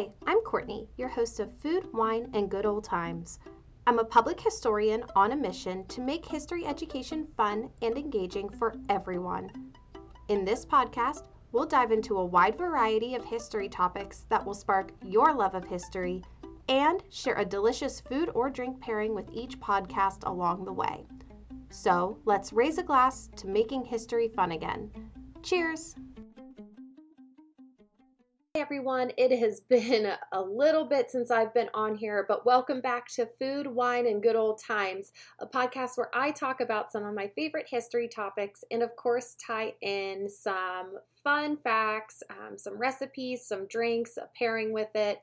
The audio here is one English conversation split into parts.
Hi, I'm Courtney, your host of Food, Wine, and Good Old Times. I'm a public historian on a mission to make history education fun and engaging for everyone. In this podcast, we'll dive into a wide variety of history topics that will spark your love of history and share a delicious food or drink pairing with each podcast along the way. So let's raise a glass to making history fun again. Cheers! Hey everyone, it has been a little bit since I've been on here, but welcome back to Food, Wine, and Good Old Times, a podcast where I talk about some of my favorite history topics and, of course, tie in some fun facts, um, some recipes, some drinks, a pairing with it.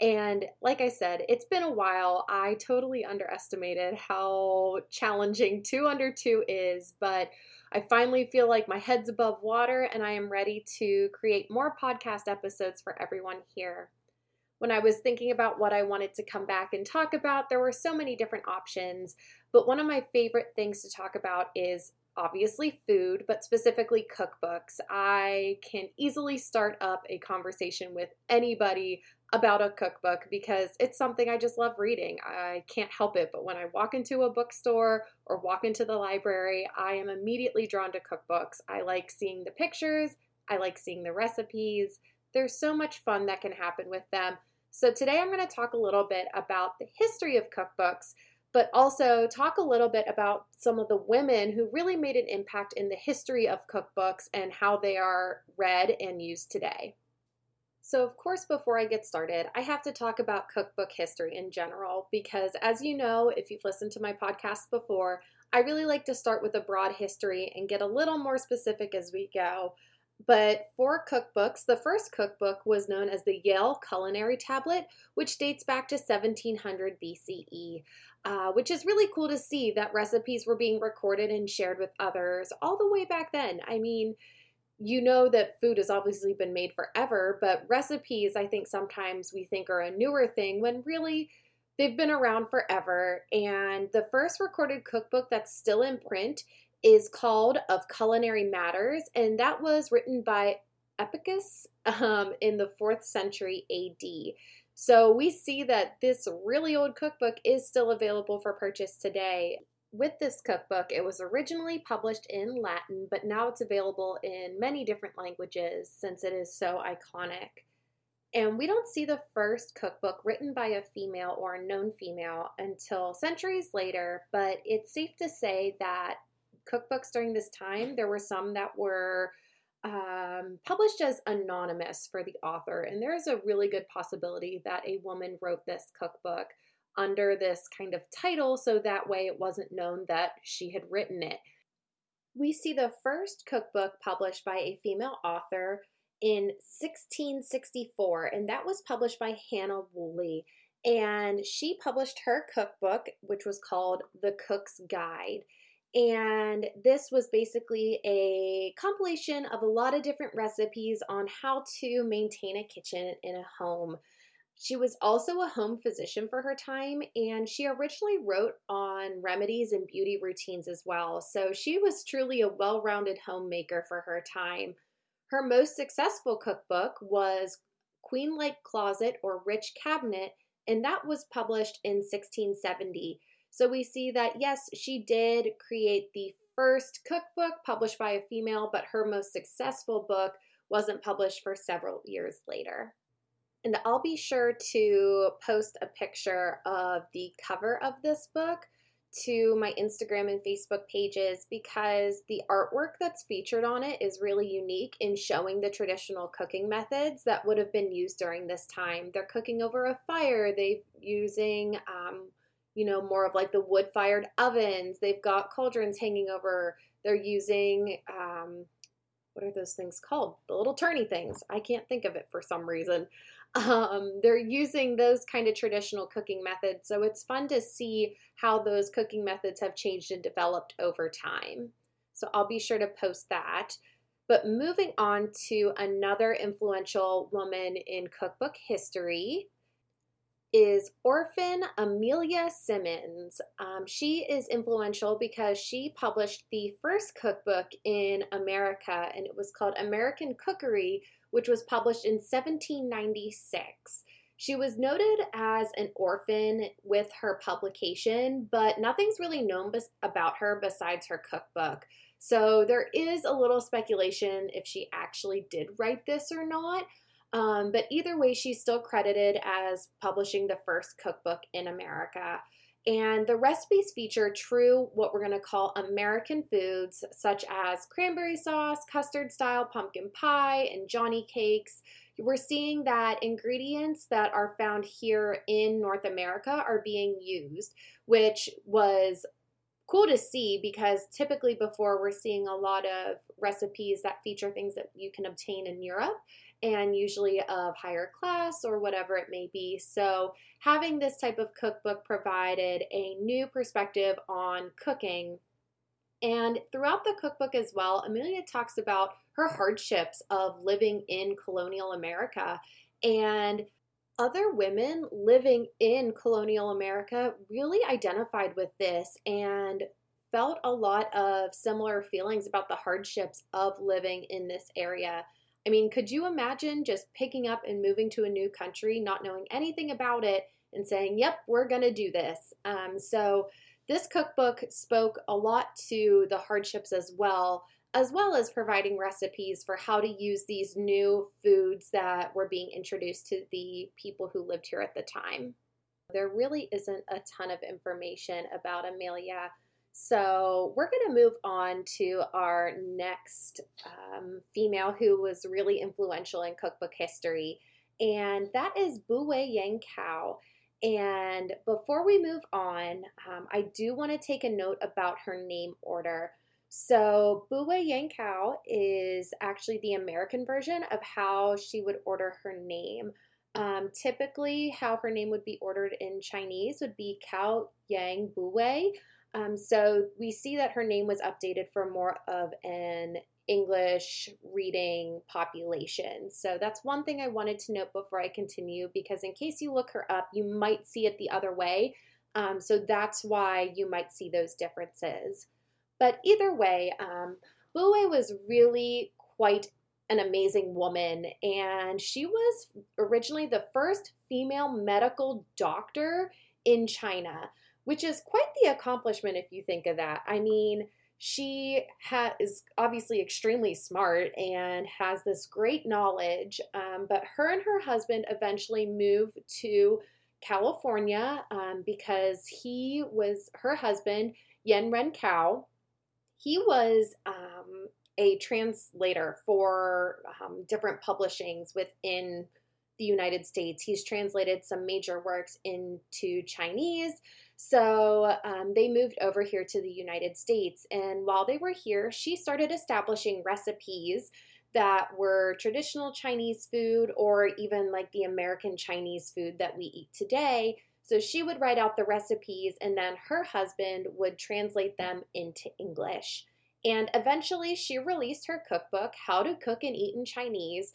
And like I said, it's been a while. I totally underestimated how challenging two under two is, but I finally feel like my head's above water and I am ready to create more podcast episodes for everyone here. When I was thinking about what I wanted to come back and talk about, there were so many different options, but one of my favorite things to talk about is obviously food, but specifically cookbooks. I can easily start up a conversation with anybody about a cookbook because it's something I just love reading. I can't help it, but when I walk into a bookstore or walk into the library, I am immediately drawn to cookbooks. I like seeing the pictures, I like seeing the recipes. There's so much fun that can happen with them. So, today I'm going to talk a little bit about the history of cookbooks, but also talk a little bit about some of the women who really made an impact in the history of cookbooks and how they are read and used today. So, of course, before I get started, I have to talk about cookbook history in general because, as you know, if you've listened to my podcast before, I really like to start with a broad history and get a little more specific as we go. But for cookbooks, the first cookbook was known as the Yale Culinary Tablet, which dates back to 1700 BCE, uh, which is really cool to see that recipes were being recorded and shared with others all the way back then. I mean, you know that food has obviously been made forever, but recipes, I think sometimes we think are a newer thing when really they've been around forever. And the first recorded cookbook that's still in print is called Of Culinary Matters, and that was written by Epicus um, in the fourth century AD. So we see that this really old cookbook is still available for purchase today with this cookbook, it was originally published in Latin, but now it's available in many different languages since it is so iconic. And we don't see the first cookbook written by a female or a known female until centuries later, but it's safe to say that cookbooks during this time, there were some that were um, published as anonymous for the author. And there's a really good possibility that a woman wrote this cookbook under this kind of title so that way it wasn't known that she had written it. We see the first cookbook published by a female author in 1664, and that was published by Hannah Woolley. And she published her cookbook, which was called The Cook's Guide. And this was basically a compilation of a lot of different recipes on how to maintain a kitchen in a home. She was also a home physician for her time, and she originally wrote on remedies and beauty routines as well. So she was truly a well rounded homemaker for her time. Her most successful cookbook was Queen Like Closet or Rich Cabinet, and that was published in 1670. So we see that, yes, she did create the first cookbook published by a female, but her most successful book wasn't published for several years later. And I'll be sure to post a picture of the cover of this book to my Instagram and Facebook pages because the artwork that's featured on it is really unique in showing the traditional cooking methods that would have been used during this time. They're cooking over a fire, they're using, um, you know, more of like the wood fired ovens, they've got cauldrons hanging over, they're using, um, what are those things called? The little turny things. I can't think of it for some reason. Um, they're using those kind of traditional cooking methods. So it's fun to see how those cooking methods have changed and developed over time. So I'll be sure to post that. But moving on to another influential woman in cookbook history, is orphan Amelia Simmons. Um, she is influential because she published the first cookbook in America, and it was called American Cookery, which was published in 1796. She was noted as an orphan with her publication, but nothing's really known about her besides her cookbook. So there is a little speculation if she actually did write this or not. Um, but either way, she's still credited as publishing the first cookbook in America. And the recipes feature true, what we're going to call American foods, such as cranberry sauce, custard style pumpkin pie, and Johnny cakes. We're seeing that ingredients that are found here in North America are being used, which was cool to see because typically before we're seeing a lot of recipes that feature things that you can obtain in Europe and usually of higher class or whatever it may be. So, having this type of cookbook provided a new perspective on cooking. And throughout the cookbook as well, Amelia talks about her hardships of living in colonial America. And other women living in colonial America really identified with this and felt a lot of similar feelings about the hardships of living in this area. I mean, could you imagine just picking up and moving to a new country, not knowing anything about it, and saying, yep, we're going to do this? Um, so, this cookbook spoke a lot to the hardships as well, as well as providing recipes for how to use these new foods that were being introduced to the people who lived here at the time. There really isn't a ton of information about Amelia so we're going to move on to our next um, female who was really influential in cookbook history, and that is Bu Wei Yang Kao. And before we move on, um, I do want to take a note about her name order. So Bu Wei Yang Kao is actually the American version of how she would order her name. Um, typically, how her name would be ordered in Chinese would be Kao Yang Bu Wei. Um, so we see that her name was updated for more of an English reading population. So that's one thing I wanted to note before I continue because, in case you look her up, you might see it the other way. Um, so that's why you might see those differences. But either way, um, Wei was really quite an amazing woman, and she was originally the first female medical doctor in China which is quite the accomplishment if you think of that. I mean, she ha- is obviously extremely smart and has this great knowledge, um, but her and her husband eventually moved to California um, because he was her husband, Yen Ren Kao. He was um, a translator for um, different publishings within the United States. He's translated some major works into Chinese. So um, they moved over here to the United States. And while they were here, she started establishing recipes that were traditional Chinese food or even like the American Chinese food that we eat today. So she would write out the recipes and then her husband would translate them into English. And eventually she released her cookbook, How to Cook and Eat in Chinese,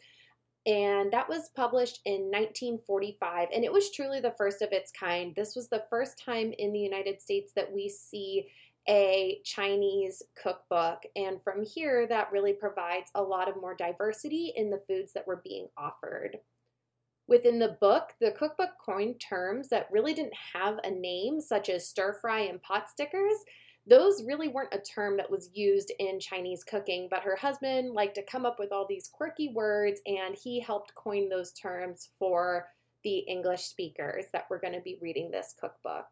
and that was published in 1945 and it was truly the first of its kind. This was the first time in the united states that we see a chinese cookbook and from here that really provides a lot of more diversity in the foods that were being offered. Within the book the cookbook coined terms that really didn't have a name such as stir fry and pot stickers those really weren't a term that was used in Chinese cooking, but her husband liked to come up with all these quirky words and he helped coin those terms for the English speakers that were going to be reading this cookbook.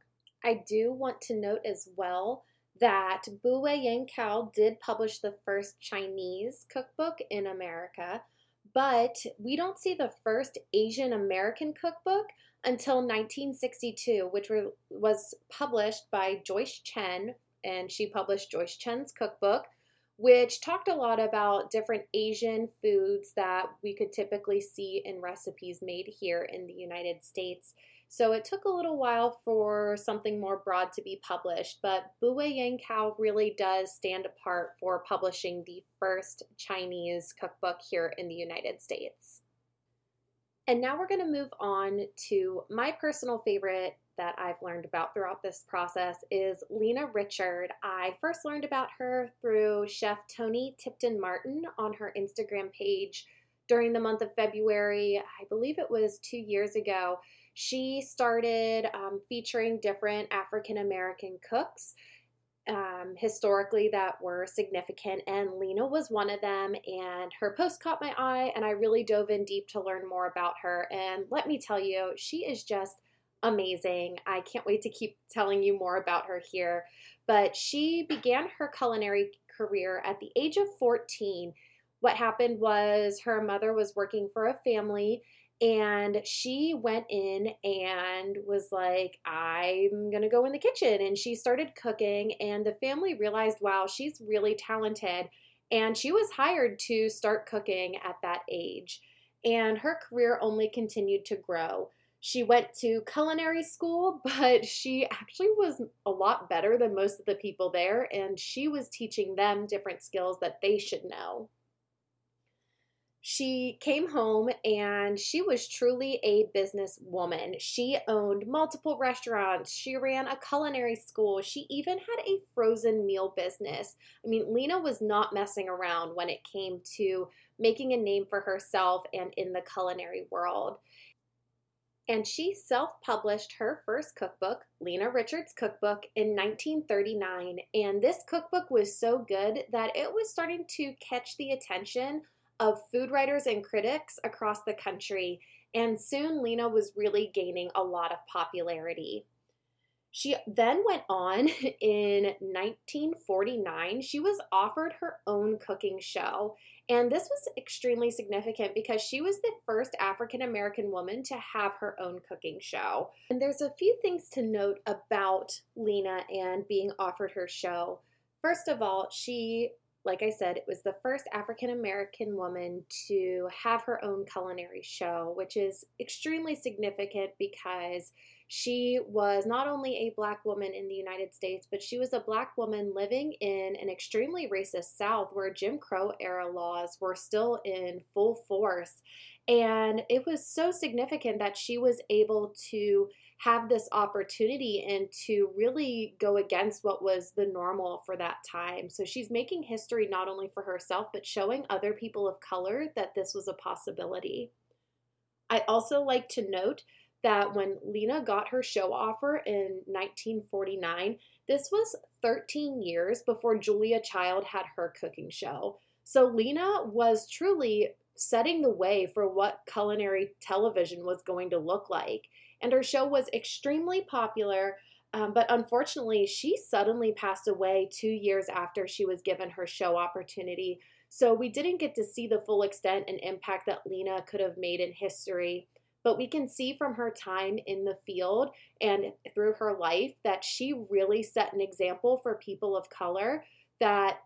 I do want to note as well that Bu Wei Yang Kao did publish the first Chinese cookbook in America, but we don't see the first Asian American cookbook until 1962, which were, was published by Joyce Chen and she published Joyce Chen's cookbook, which talked a lot about different Asian foods that we could typically see in recipes made here in the United States. So it took a little while for something more broad to be published, but Bu Wei Yang Kao really does stand apart for publishing the first Chinese cookbook here in the United States. And now we're going to move on to my personal favorite that I've learned about throughout this process is Lena Richard. I first learned about her through Chef Toni Tipton-Martin on her Instagram page during the month of February. I believe it was two years ago. She started um, featuring different African American cooks um, historically that were significant, and Lena was one of them. And her post caught my eye, and I really dove in deep to learn more about her. And let me tell you, she is just amazing. I can't wait to keep telling you more about her here. But she began her culinary career at the age of 14. What happened was her mother was working for a family and she went in and was like, I'm to go in the kitchen. And she started cooking, and the family realized, wow, she's really talented. And she was hired to start cooking at that age. And her career only continued to grow. She went to culinary school, but she actually was a lot better than most of the people there. And she was teaching them different skills that they should know she came home and she was truly a businesswoman. She owned multiple restaurants. She ran a culinary school. She even had a frozen meal business. I mean, Lena was not messing around when it came to making a name for herself and in the culinary world. And she self published her first cookbook, Lena Richard's Cookbook, in 1939. And this cookbook was so good that it was starting to catch the attention of food writers and critics across the country, and soon Lena was really gaining a lot of popularity. She then went on in 1949. She was offered her own cooking show. And this was extremely significant because she was the first African American woman to have her own cooking show. And there's a few things to note about Lena and being offered her show. First of all, she like I said, it was the first African American woman to have her own culinary show, which is extremely significant because she was not only a black woman in the United States, but she was a black woman living in an extremely racist South where Jim Crow era laws were still in full force. And it was so significant that she was able to have this opportunity and to really go against what was the normal for that time. So she's making history not only for herself, but showing other people of color that this was a possibility. I also like to note that when Lena got her show offer in 1949, this was 13 years before Julia Child had her cooking show. So Lena was truly setting the way for what culinary television was going to look like and her show was extremely popular. Um, but unfortunately, she suddenly passed away two years after she was given her show opportunity. So we didn't get to see the full extent and impact that Lena could have made in history. But we can see from her time in the field and through her life that she really set an example for people of color that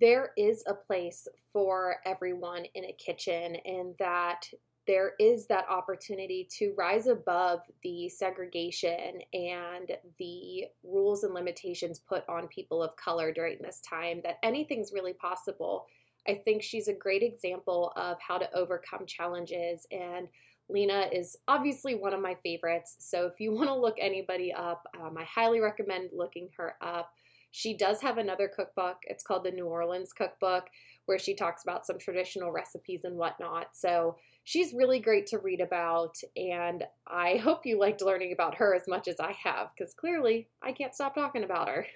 there is a place for everyone in a kitchen and that there is that opportunity to rise above the segregation and the rules and limitations put on people of color during this time, that anything's really possible. I think she's a great example of how to overcome challenges. And Lena is obviously one of my favorites. So if you want to look anybody up, um, I highly recommend looking her up. She does have another cookbook. It's called the New Orleans Cookbook, where she talks about some traditional recipes and whatnot. So she's really great to read about, and I hope you liked learning about her as much as I have, because clearly I can't stop talking about her.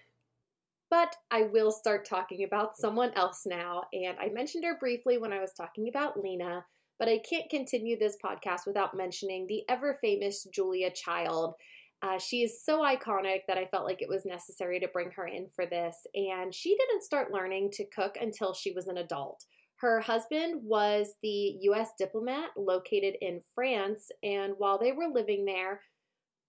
But I will start talking about someone else now, and I mentioned her briefly when I was talking about Lena, but I can't continue this podcast without mentioning the ever famous Julia Child. Uh, she is so iconic that I felt like it was necessary to bring her in for this, and she didn't start learning to cook until she was an adult. Her husband was the US diplomat located in France, and while they were living there,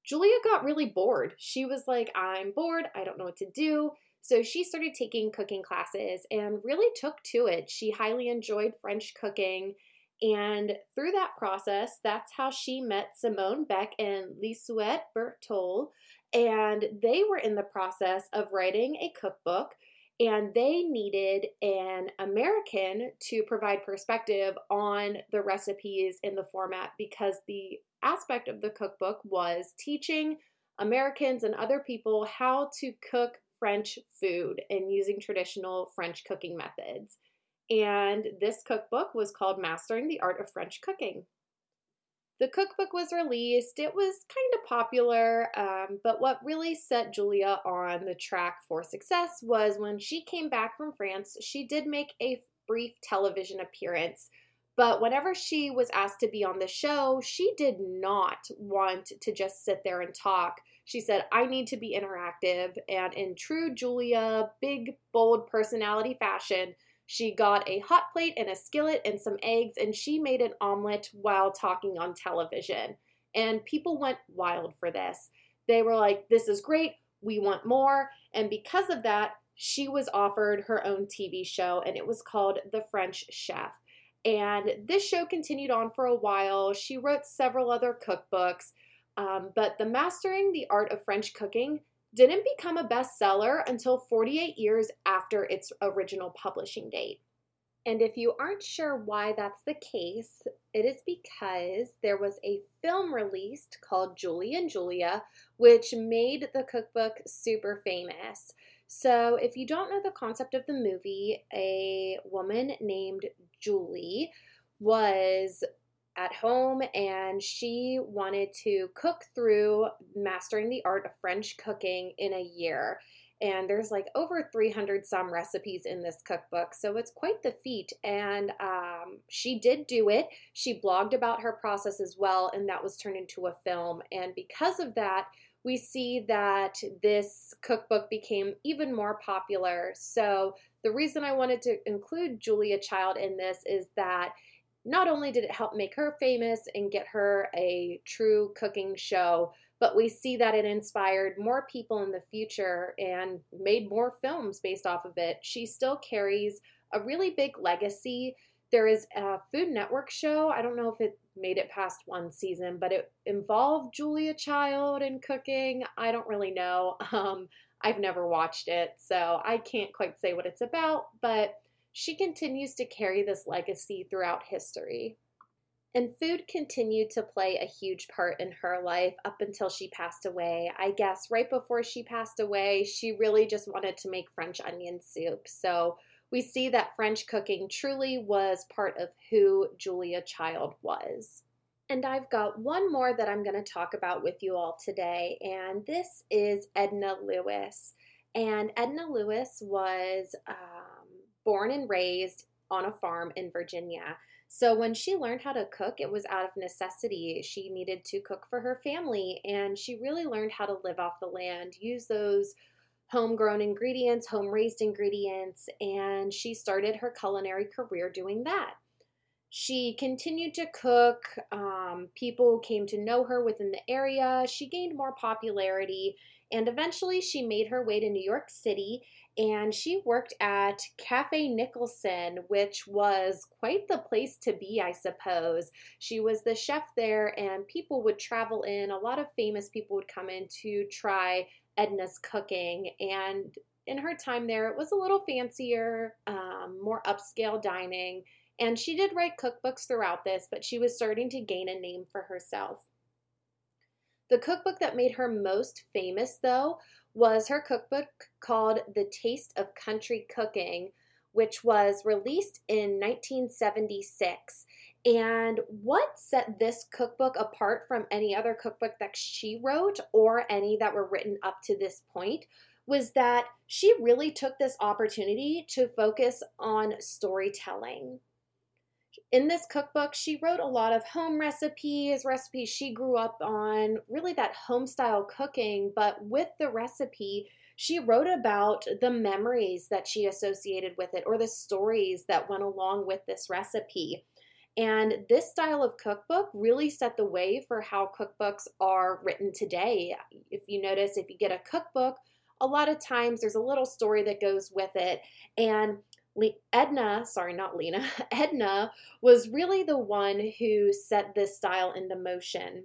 Julia got really bored. She was like, I'm bored, I don't know what to do. So she started taking cooking classes and really took to it. She highly enjoyed French cooking. And through that process, that's how she met Simone Beck and Louisette Bertholle. And they were in the process of writing a cookbook and they needed an American to provide perspective on the recipes in the format because the aspect of the cookbook was teaching Americans and other people how to cook French food and using traditional French cooking methods. And this cookbook was called Mastering the Art of French Cooking. The cookbook was released. It was kind of popular, um, but what really set Julia on the track for success was when she came back from France, she did make a brief television appearance. But whenever she was asked to be on the show, she did not want to just sit there and talk. She said, I need to be interactive. And in true Julia, big, bold personality fashion, she got a hot plate and a skillet and some eggs, and she made an omelet while talking on television. And people went wild for this. They were like, This is great. We want more. And because of that, she was offered her own TV show, and it was called The French Chef. And this show continued on for a while. She wrote several other cookbooks, um, but the Mastering the Art of French Cooking didn't become a bestseller until 48 years after its original publishing date. And if you aren't sure why that's the case, it is because there was a film released called Julie and Julia, which made the cookbook super famous. So, if you don't know the concept of the movie, a woman named Julie was at home and she wanted to cook through mastering the art of French cooking in a year. And there's like over 300 some recipes in this cookbook, so it's quite the feat. And um, she did do it. She blogged about her process as well, and that was turned into a film. And because of that, we see that this cookbook became even more popular. So, the reason I wanted to include Julia Child in this is that not only did it help make her famous and get her a true cooking show, but we see that it inspired more people in the future and made more films based off of it. She still carries a really big legacy. There is a Food Network show. I don't know if it made it past one season, but it involved Julia Child and cooking. I don't really know. Um, I've never watched it, so I can't quite say what it's about, but she continues to carry this legacy throughout history. And food continued to play a huge part in her life up until she passed away. I guess right before she passed away, she really just wanted to make French onion soup. So we see that French cooking truly was part of who Julia Child was. And I've got one more that I'm going to talk about with you all today, and this is Edna Lewis. And Edna Lewis was um, born and raised on a farm in Virginia. So when she learned how to cook, it was out of necessity. She needed to cook for her family, and she really learned how to live off the land, use those homegrown ingredients, home raised ingredients, and she started her culinary career doing that. She continued to cook. Um, people came to know her within the area. She gained more popularity, and eventually she made her way to New York City and she worked at Cafe Nicholson, which was quite the place to be, I suppose. She was the chef there, and people would travel in. A lot of famous people would come in to try Edna's cooking. And in her time there, it was a little fancier, um, more upscale dining. And she did write cookbooks throughout this, but she was starting to gain a name for herself. The cookbook that made her most famous, though, was her cookbook called The Taste of Country Cooking, which was released in 1976. And what set this cookbook apart from any other cookbook that she wrote or any that were written up to this point was that she really took this opportunity to focus on storytelling in this cookbook, she wrote a lot of home recipes, recipes she grew up on, really that home style cooking. But with the recipe, she wrote about the memories that she associated with it or the stories that went along with this recipe. And this style of cookbook really set the way for how cookbooks are written today. If you notice, if you get a cookbook, a lot of times there's a little story that goes with it. And Edna, sorry, not Lena, Edna was really the one who set this style into motion.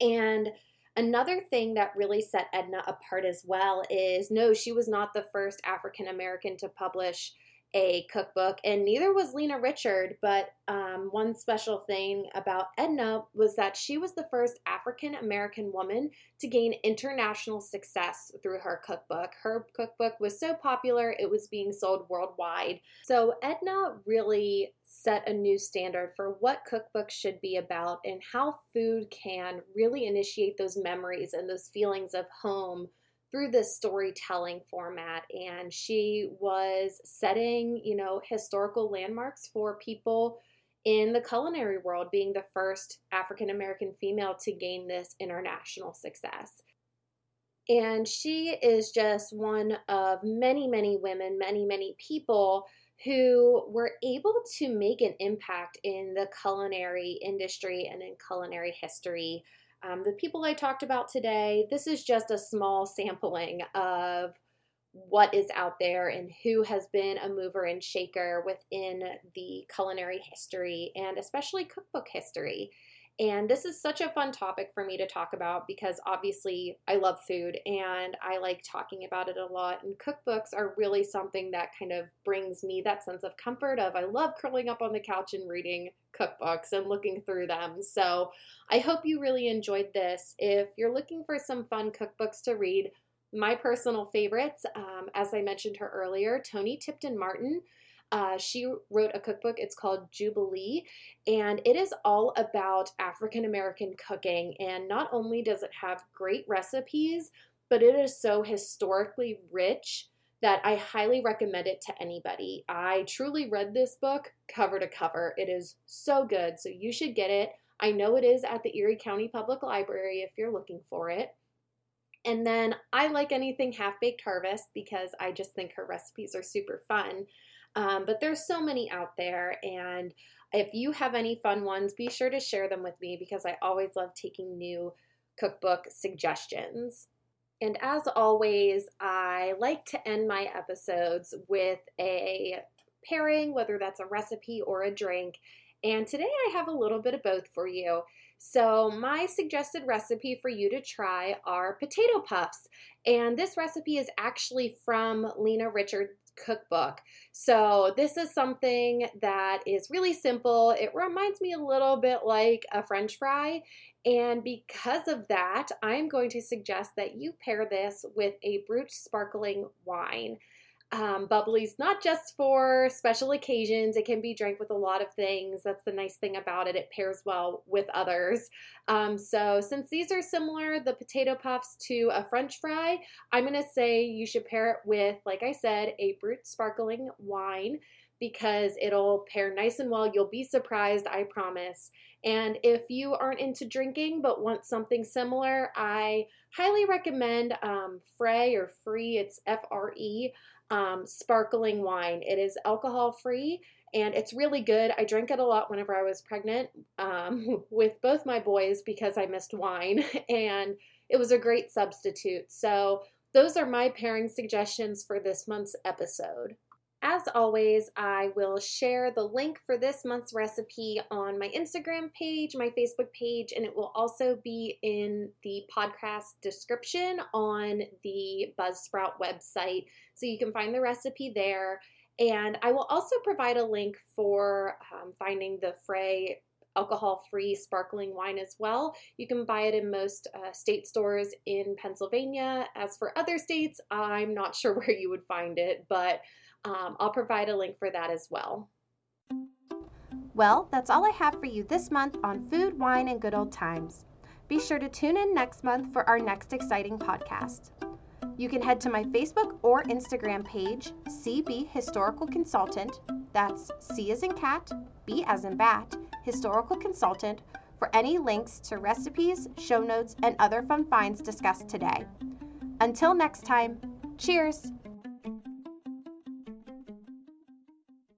And Another thing that really set Edna apart as well is no, she was not the first African American to publish a cookbook, and neither was Lena Richard. But um, one special thing about Edna was that she was the first African American woman to gain international success through her cookbook. Her cookbook was so popular, it was being sold worldwide. So Edna really set a new standard for what cookbooks should be about and how food can really initiate those memories and those feelings of home through this storytelling format and she was setting you know historical landmarks for people in the culinary world being the first african american female to gain this international success. And she is just one of many many women many many people who were able to make an impact in the culinary industry and in culinary history um, the people I talked about today, this is just a small sampling of what is out there and who has been a mover and shaker within the culinary history and especially cookbook history. And this is such a fun topic for me to talk about because obviously I love food and I like talking about it a lot. And cookbooks are really something that kind of brings me that sense of comfort of I love curling up on the couch and reading cookbooks and looking through them. So I hope you really enjoyed this. If you're looking for some fun cookbooks to read, my personal favorites, um, as I mentioned her earlier, Toni Tipton-Martin. Uh, she wrote a cookbook. It's called Jubilee, and it is all about African American cooking. And not only does it have great recipes, but it is so historically rich that I highly recommend it to anybody. I truly read this book cover to cover. It is so good, so you should get it. I know it is at the Erie County Public Library if you're looking for it. And then I like anything Half Baked Harvest because I just think her recipes are super fun. Um, but there's so many out there, and if you have any fun ones, be sure to share them with me because I always love taking new cookbook suggestions. And as always, I like to end my episodes with a pairing, whether that's a recipe or a drink. And today I have a little bit of both for you. So, my suggested recipe for you to try are potato puffs. And this recipe is actually from Lena Richard cookbook. So, this is something that is really simple. It reminds me a little bit like a french fry. And because of that, I'm going to suggest that you pair this with a brut sparkling wine. Um, bubbly's not just for special occasions. It can be drank with a lot of things. That's the nice thing about it. It pairs well with others. Um, so, since these are similar, the potato puffs to a french fry, I'm going to say you should pair it with, like I said, a brut sparkling wine because it'll pair nice and well. You'll be surprised, I promise. And if you aren't into drinking but want something similar, I highly recommend um, Frey or Free, it's F R E um, sparkling wine. It is alcohol free and it's really good. I drank it a lot whenever I was pregnant um, with both my boys because I missed wine, and it was a great substitute. So, those are my pairing suggestions for this month's episode. As always, I will share the link for this month's recipe on my Instagram page, my Facebook page, and it will also be in the podcast description on the Buzzsprout website. So you can find the recipe there. And I will also provide a link for um, finding the Frey alcohol free sparkling wine as well. You can buy it in most uh, state stores in Pennsylvania. As for other states, I'm not sure where you would find it, but um, I'll provide a link for that as well. Well, that's all I have for you this month on food, wine, and good old times. Be sure to tune in next month for our next exciting podcast. You can head to my Facebook or Instagram page, CB Historical Consultant. That's C as in cat, B as in bat, Historical Consultant, for any links to recipes, show notes, and other fun finds discussed today. Until next time, cheers!